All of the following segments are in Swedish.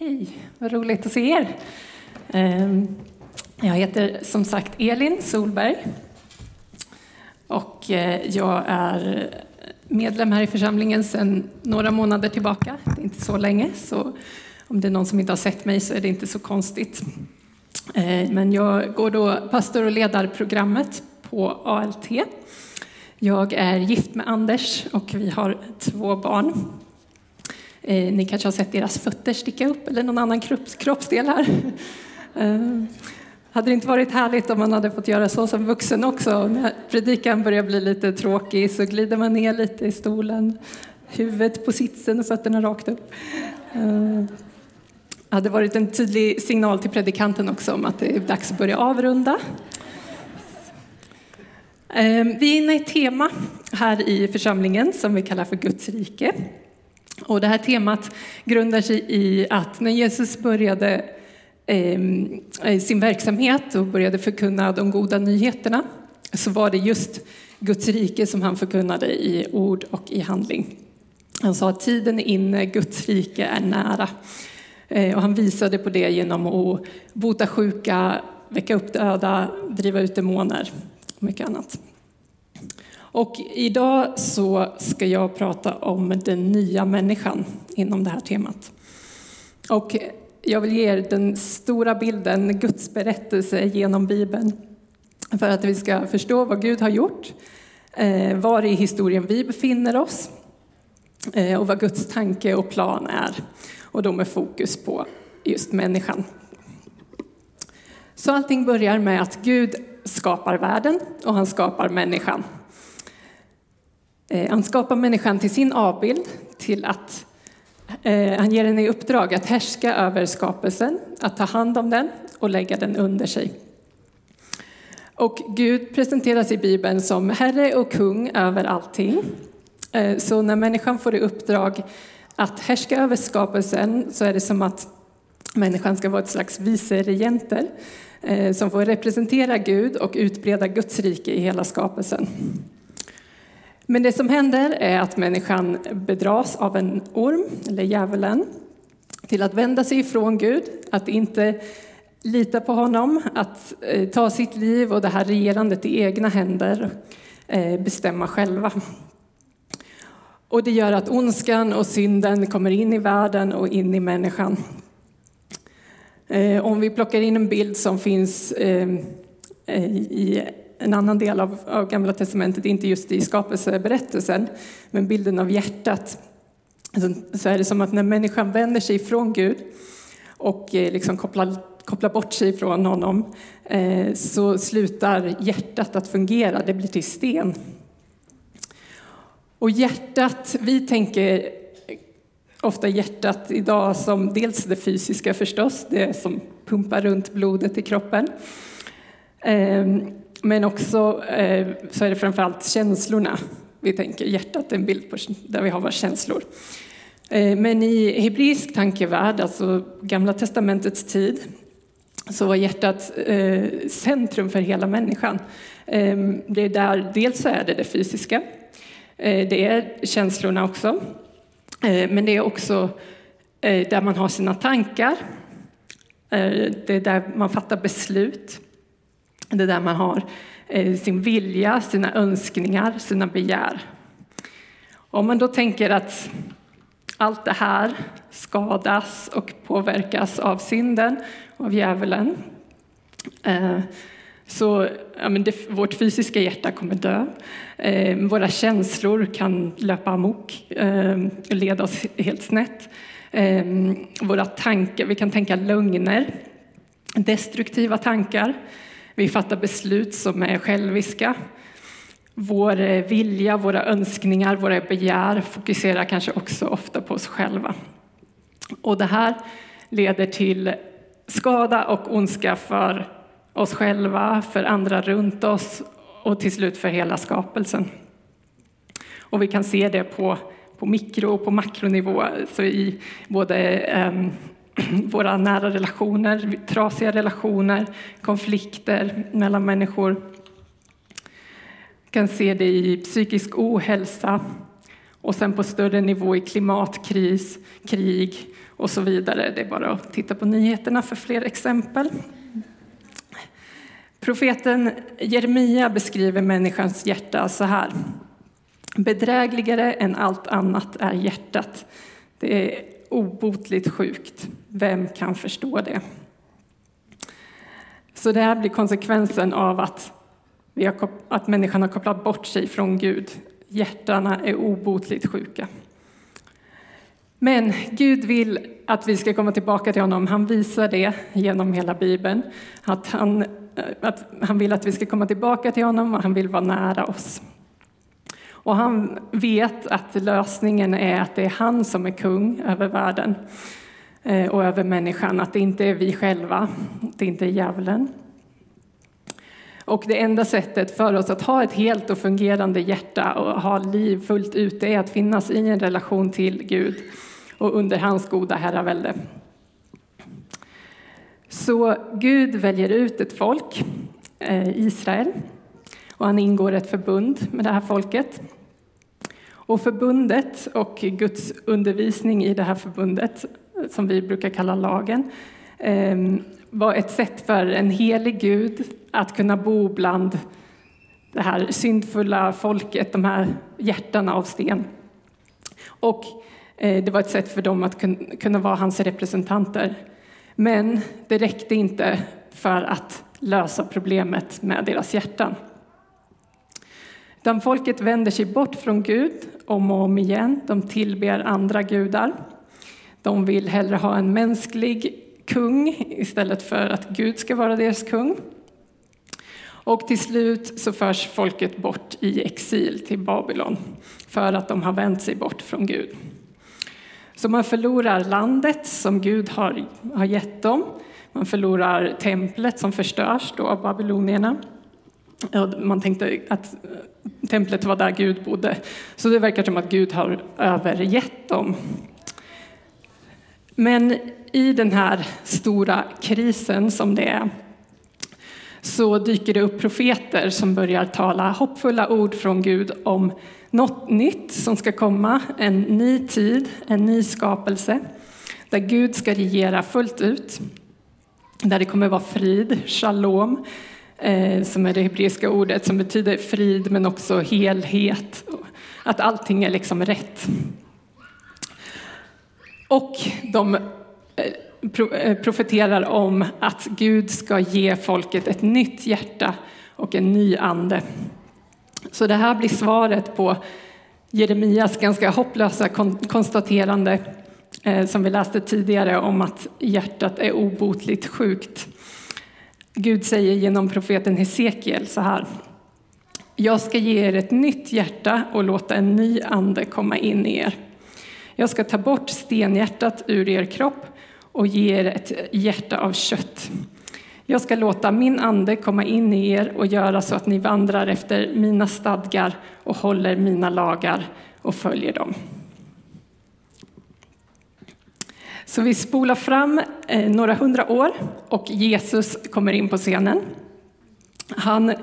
Hej, vad roligt att se er. Ehm, jag heter som sagt Elin Solberg och eh, jag är medlem här i församlingen sedan några månader tillbaka. Det är inte så länge, så om det är någon som inte har sett mig så är det inte så konstigt. Ehm, men jag går då pastor och ledarprogrammet på ALT. Jag är gift med Anders och vi har två barn. Eh, ni kanske har sett deras fötter sticka upp eller någon annan kropps, kroppsdel här. Eh, hade det inte varit härligt om man hade fått göra så som vuxen också? När predikan börjar bli lite tråkig så glider man ner lite i stolen, huvudet på sitsen och fötterna rakt upp. Eh, hade varit en tydlig signal till predikanten också om att det är dags att börja avrunda. Eh, vi är inne i ett tema här i församlingen som vi kallar för Guds rike. Och det här temat grundar sig i att när Jesus började ehm, eh, sin verksamhet och började förkunna de goda nyheterna så var det just Guds rike som han förkunnade i ord och i handling. Han sa att tiden är inne, Guds rike är nära. Eh, och han visade på det genom att bota sjuka, väcka upp döda, driva ut demoner och mycket annat. Och idag så ska jag prata om den nya människan inom det här temat. Och jag vill ge er den stora bilden, Guds berättelse genom Bibeln. För att vi ska förstå vad Gud har gjort, eh, var i historien vi befinner oss eh, och vad Guds tanke och plan är. Och då med fokus på just människan. Så allting börjar med att Gud skapar världen och han skapar människan. Eh, han skapar människan till sin avbild, till att eh, han ger henne i uppdrag att härska över skapelsen, att ta hand om den och lägga den under sig. Och Gud presenteras i Bibeln som Herre och kung över allting. Eh, så när människan får i uppdrag att härska över skapelsen så är det som att människan ska vara ett slags viceregenter som får representera Gud och utbreda Guds rike i hela skapelsen. Men det som händer är att människan bedras av en orm, eller djävulen, till att vända sig ifrån Gud, att inte lita på honom, att eh, ta sitt liv och det här regerandet i egna händer, eh, bestämma själva. Och det gör att ondskan och synden kommer in i världen och in i människan. Eh, om vi plockar in en bild som finns i en annan del av, av Gamla Testamentet, inte just i skapelseberättelsen, men bilden av hjärtat. Alltså, så är det som att när människan vänder sig ifrån Gud och eh, liksom kopplar, kopplar bort sig från honom eh, så slutar hjärtat att fungera, det blir till sten. Och hjärtat, vi tänker ofta hjärtat idag som dels det fysiska förstås, det som pumpar runt blodet i kroppen. Ehm, men också eh, så är det framförallt känslorna vi tänker. Hjärtat är en bild på där vi har våra känslor. Eh, men i hebreisk tankevärld, alltså Gamla testamentets tid, så var hjärtat eh, centrum för hela människan. Ehm, det är där, dels så är det det fysiska, eh, det är känslorna också, men det är också där man har sina tankar, det är där man fattar beslut. Det där man har eh, sin vilja, sina önskningar, sina begär. Om man då tänker att allt det här skadas och påverkas av synden, av djävulen, eh, så ja, men det, vårt fysiska hjärta kommer dö. Eh, våra känslor kan löpa amok eh, och leda oss helt snett. Våra tankar, vi kan tänka lögner, destruktiva tankar. Vi fattar beslut som är själviska. Vår eh, vilja, våra önskningar, våra begär fokuserar kanske också ofta på oss själva. Och det här leder till skada och ondska för oss själva, för andra runt oss och till slut för hela skapelsen. Och vi kan se det på, på mikro och på makronivå, så i både ehm, våra nära relationer, trasiga relationer, konflikter mellan människor. Vi kan se det i psykisk ohälsa Och sen på större nivå i klimatkris, krig och så vidare. Det är bara att titta på nyheterna för fler exempel. Profeten Jeremia beskriver människans hjärta så här. Bedrägligare än allt annat är hjärtat. Det är obotligt sjukt. Vem kan förstå det? Så det här blir konsekvensen av att, vi har, att människan har kopplat bort sig från Gud. Hjärtana är obotligt sjuka. Men Gud vill att vi ska komma tillbaka till honom. Han visar det genom hela Bibeln. Att han, eh, att han vill att vi ska komma tillbaka till honom och han vill vara nära oss. Och han vet att lösningen är att det är han som är kung över världen Eh, och över människan, att det inte är vi själva, att det inte är djävulen. Och det enda sättet för oss att ha ett helt och fungerande hjärta och ha liv fullt ut, det är att finnas i en relation till Gud och under hans goda herravälde. Så Gud väljer ut ett folk, eh, Israel, och han ingår ett förbund med det här folket. Och förbundet och Guds undervisning i det här förbundet, som vi brukar kalla lagen, ehm, var ett sätt för en helig Gud att kunna bo bland det här syndfulla folket, de här hjärtan av sten. Och eh, det var ett sätt för dem att kunna vara hans representanter. Men det räckte inte för att lösa problemet med deras hjärtan. Utan folket vänder sig bort från Gud om och om igen. De tillber andra gudar. De vill hellre ha en mänsklig kung istället för att Gud ska vara deras kung. Och till slut så förs folket bort i exil till Babylon för att de har vänt sig bort från Gud. Så man förlorar landet som Gud har, har gett dem. Man förlorar templet som förstörs då av babylonierna. Man tänkte att templet var där Gud bodde. Så det verkar som att Gud har övergett dem. Men i den här stora krisen som det är så dyker det upp profeter som börjar tala hoppfulla ord från Gud om något nytt som ska komma, en ny tid, en ny skapelse där Gud ska regera fullt ut, där det kommer vara frid, shalom, eh, som är det hebreiska ordet som betyder frid men också helhet, att allting är liksom rätt. Och de eh, eh, profeterar om att Gud ska ge folket ett nytt hjärta och en ny ande. Så det här blir svaret på Jeremias ganska hopplösa konstaterande eh, som vi läste tidigare om att hjärtat är obotligt sjukt. Gud säger genom profeten Hesekiel så här. Jag ska ge er ett nytt hjärta och låta en ny ande komma in i er. Jag ska ta bort stenhjärtat ur er kropp och ge er ett hjärta av kött. Jag ska låta min ande komma in i er och göra så att ni vandrar efter mina stadgar och håller mina lagar och följer dem. Så vi spolar fram eh, några hundra år och Jesus kommer in på scenen. Han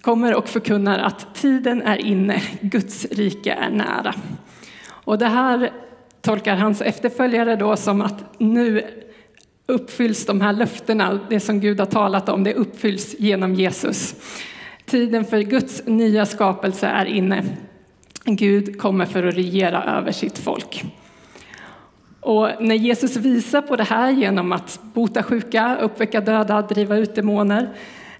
kommer och förkunnar att tiden är inne, Guds rike är nära. Och det här tolkar hans efterföljare då som att nu uppfylls de här löftena, det som Gud har talat om, det uppfylls genom Jesus. Tiden för Guds nya skapelse är inne. Gud kommer för att regera över sitt folk. Och när Jesus visar på det här genom att bota sjuka, uppväcka döda, driva ut demoner,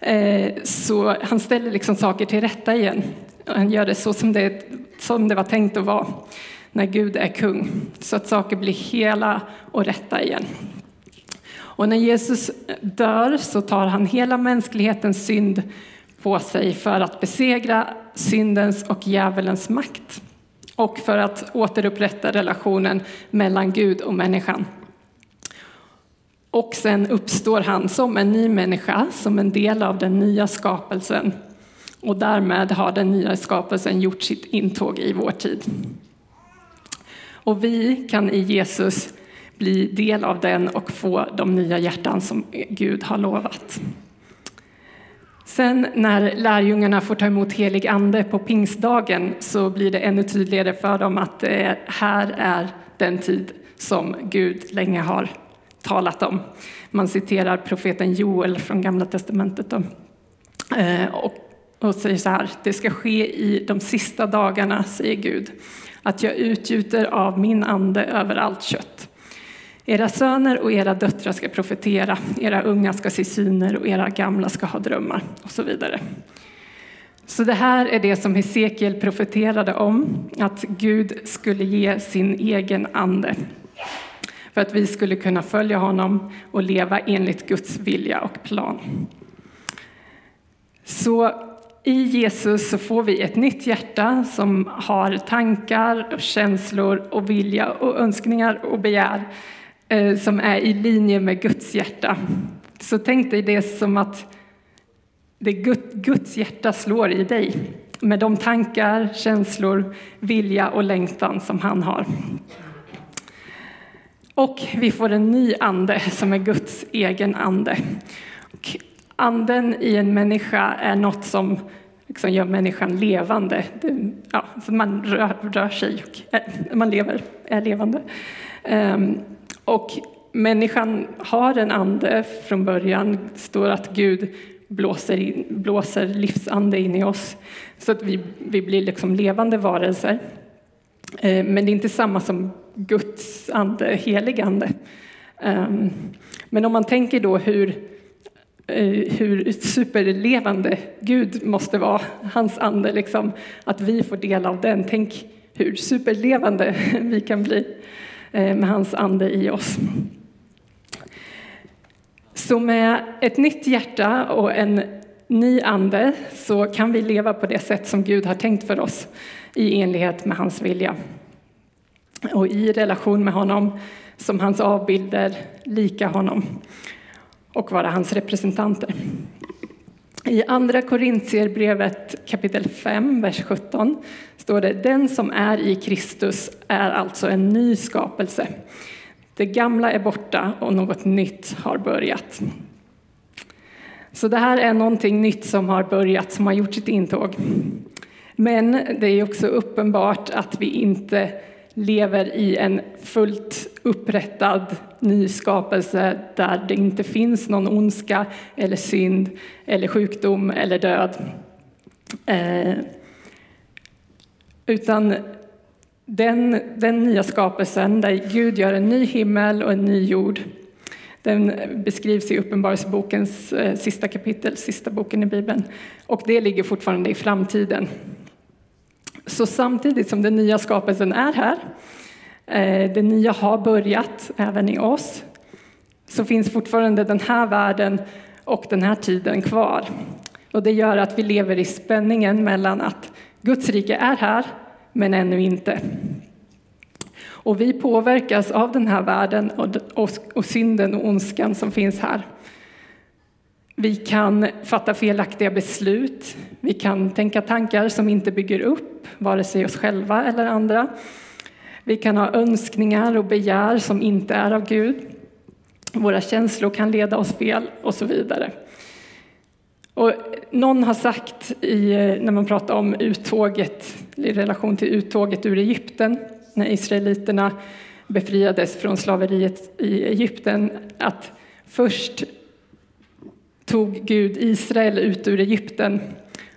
eh, så han ställer liksom saker till rätta igen. Han gör det så som det, som det var tänkt att vara när Gud är kung, så att saker blir hela och rätta igen. Och när Jesus dör så tar han hela mänsklighetens synd på sig för att besegra syndens och djävulens makt och för att återupprätta relationen mellan Gud och människan. Och sen uppstår han som en ny människa, som en del av den nya skapelsen. Och därmed har den nya skapelsen gjort sitt intåg i vår tid. Och vi kan i Jesus bli del av den och få de nya hjärtan som Gud har lovat. Sen när lärjungarna får ta emot helig ande på pingstdagen så blir det ännu tydligare för dem att det här är den tid som Gud länge har talat om. Man citerar profeten Joel från Gamla testamentet då. Eh, och, och säger så här, det ska ske i de sista dagarna, säger Gud, att jag utgjuter av min ande över allt kött. Era söner och era döttrar ska profetera, era unga ska se syner och era gamla ska ha drömmar och så vidare. Så det här är det som Hesekiel profeterade om, att Gud skulle ge sin egen ande för att vi skulle kunna följa honom och leva enligt Guds vilja och plan. Så i Jesus så får vi ett nytt hjärta som har tankar, känslor och vilja och önskningar och begär eh, som är i linje med Guds hjärta. Så tänk dig det som att det Guds hjärta slår i dig med de tankar, känslor, vilja och längtan som han har. Och vi får en ny ande som är Guds egen ande. Anden i en människa är något som liksom gör människan levande. Det, ja, så man rör, rör sig och är, man lever, är levande. Um, och människan har en ande från början. Det står att Gud blåser, in, blåser livsande in i oss så att vi, vi blir liksom levande varelser. Ehm, men det är inte samma som Guds ande, helig ande. Ehm, men om man tänker då hur, Eh, hur superlevande Gud måste vara, hans ande, liksom, att vi får del av den. Tänk hur superlevande vi kan bli eh, med hans ande i oss. Så med ett nytt hjärta och en ny ande så kan vi leva på det sätt som Gud har tänkt för oss i enlighet med hans vilja. Och i relation med honom som hans avbilder, lika honom och vara hans representanter. I Andra Korintierbrevet kapitel 5, vers 17 står det Den som är i Kristus är alltså en ny skapelse. Det gamla är borta och något nytt har börjat. Så det här är någonting nytt som har börjat, som har gjort sitt intåg. Men det är också uppenbart att vi inte lever i en fullt upprättad nyskapelse där det inte finns någon ondska eller synd eller sjukdom eller död. Eh, utan den, den nya skapelsen där Gud gör en ny himmel och en ny jord den beskrivs i Uppenbarelsebokens eh, sista kapitel, sista boken i Bibeln. Och det ligger fortfarande i framtiden. Så samtidigt som den nya skapelsen är här, eh, det nya har börjat även i oss, så finns fortfarande den här världen och den här tiden kvar. Och det gör att vi lever i spänningen mellan att Guds rike är här, men ännu inte. Och vi påverkas av den här världen och, synden och ondskan som finns här. Vi kan fatta felaktiga beslut. Vi kan tänka tankar som inte bygger upp vare sig oss själva eller andra. Vi kan ha önskningar och begär som inte är av Gud. Våra känslor kan leda oss fel och så vidare. Och någon har sagt i, när man pratar om uttåget i relation till uttåget ur Egypten när israeliterna befriades från slaveriet i Egypten att först tog Gud Israel ut ur Egypten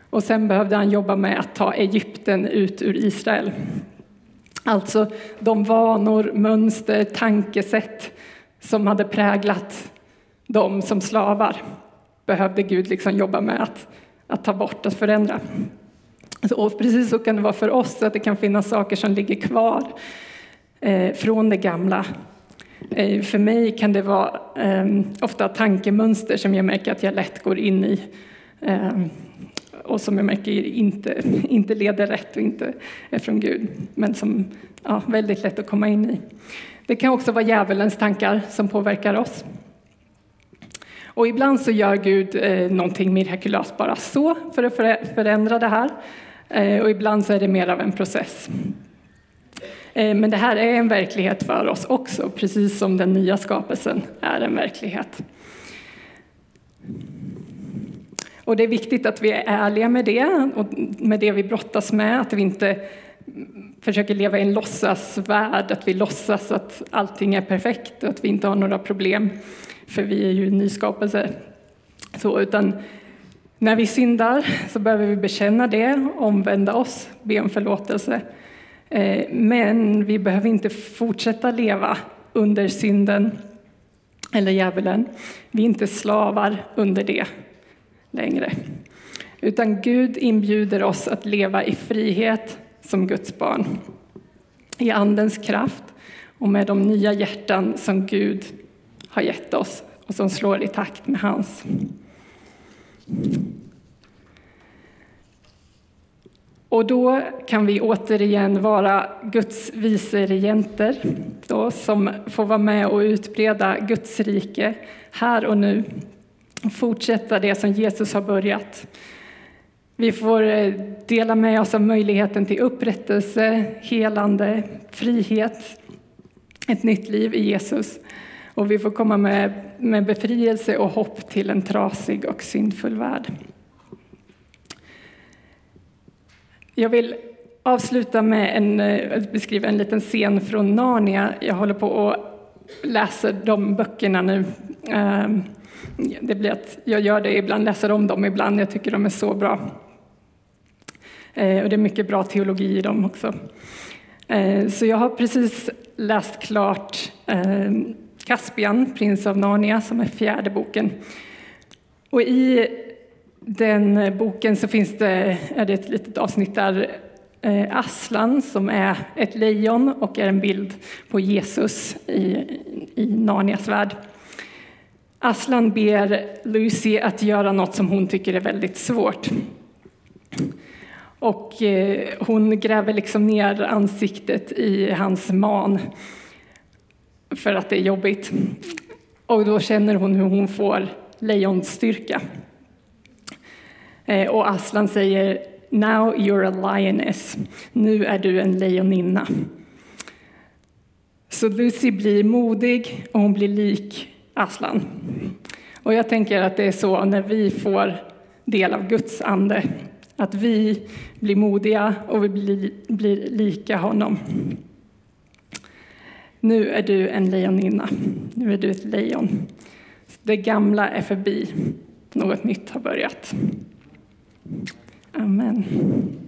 och sen behövde han jobba med att ta Egypten ut ur Israel. Alltså de vanor, mönster, tankesätt som hade präglat dem som slavar behövde Gud liksom jobba med att, att ta bort, att förändra. Och precis så kan det vara för oss, att det kan finnas saker som ligger kvar eh, från det gamla. Eh, för mig kan det vara ehm, ofta tankemönster som jag märker att jag lätt går in i ehm, och som jag märker inte, inte leder rätt och inte är från Gud, men som ja, väldigt lätt att komma in i. Det kan också vara djävulens tankar som påverkar oss. Och ibland så gör Gud eh, någonting mirakulöst bara så för att förändra det här. Eh, och ibland så är det mer av en process. Eh, men det här är en verklighet för oss också, precis som den nya skapelsen är en verklighet. Och det är viktigt att vi är ärliga med det och med det vi brottas med, att vi inte försöker leva i en låtsasvärld, att vi låtsas att allting är perfekt och att vi inte har några problem, för vi är ju nyskapelser. Så, utan när vi syndar så behöver vi bekänna det, omvända oss, be om förlåtelse. Eh, men vi behöver inte fortsätta leva under synden eller djävulen. Vi är inte slavar under det längre. Utan Gud inbjuder oss att leva i frihet som Guds barn. I Andens kraft och med de nya hjärtan som Gud har gett oss och som slår i takt med hans. Och då kan vi återigen vara Guds viceregenter då, som får vara med och utbreda Guds rike här och nu. och Fortsätta det som Jesus har börjat. Vi får eh, dela med oss av möjligheten till upprättelse, helande, frihet, ett nytt liv i Jesus. Och vi får komma med, med befrielse och hopp till en trasig och syndfull värld. Jag vill avsluta med en, eh, att beskriva en liten scen från Narnia. Jag håller på och läser de böckerna nu. Ehm, det blir att jag gör det ibland, läser om dem ibland. Jag tycker de är så bra. Eh, och det är mycket bra teologi i dem också. Eh, så jag har precis läst klart ehm, Caspian, prins av Narnia, som är fjärde boken. Och i den eh, boken så finns det, är det ett litet avsnitt där eh, Aslan, som är ett lejon och är en bild på Jesus i, i Narnias värld. Aslan ber Lucy att göra något som hon tycker är väldigt svårt. Och eh, hon gräver liksom ner ansiktet i hans man för att det är jobbigt. Och då känner hon hur hon får lejonstyrka. styrka. Eh, och Aslan säger Now you're a lioness. Nu är du en lejoninna. Så Lucy blir modig och hon blir lik Aslan. Och jag tänker att det är så när vi får del av Guds ande, att vi blir modiga och vi blir, blir lika honom. Nu är du en lejoninna, nu är du ett lejon. Det gamla är förbi, något nytt har börjat. Amen.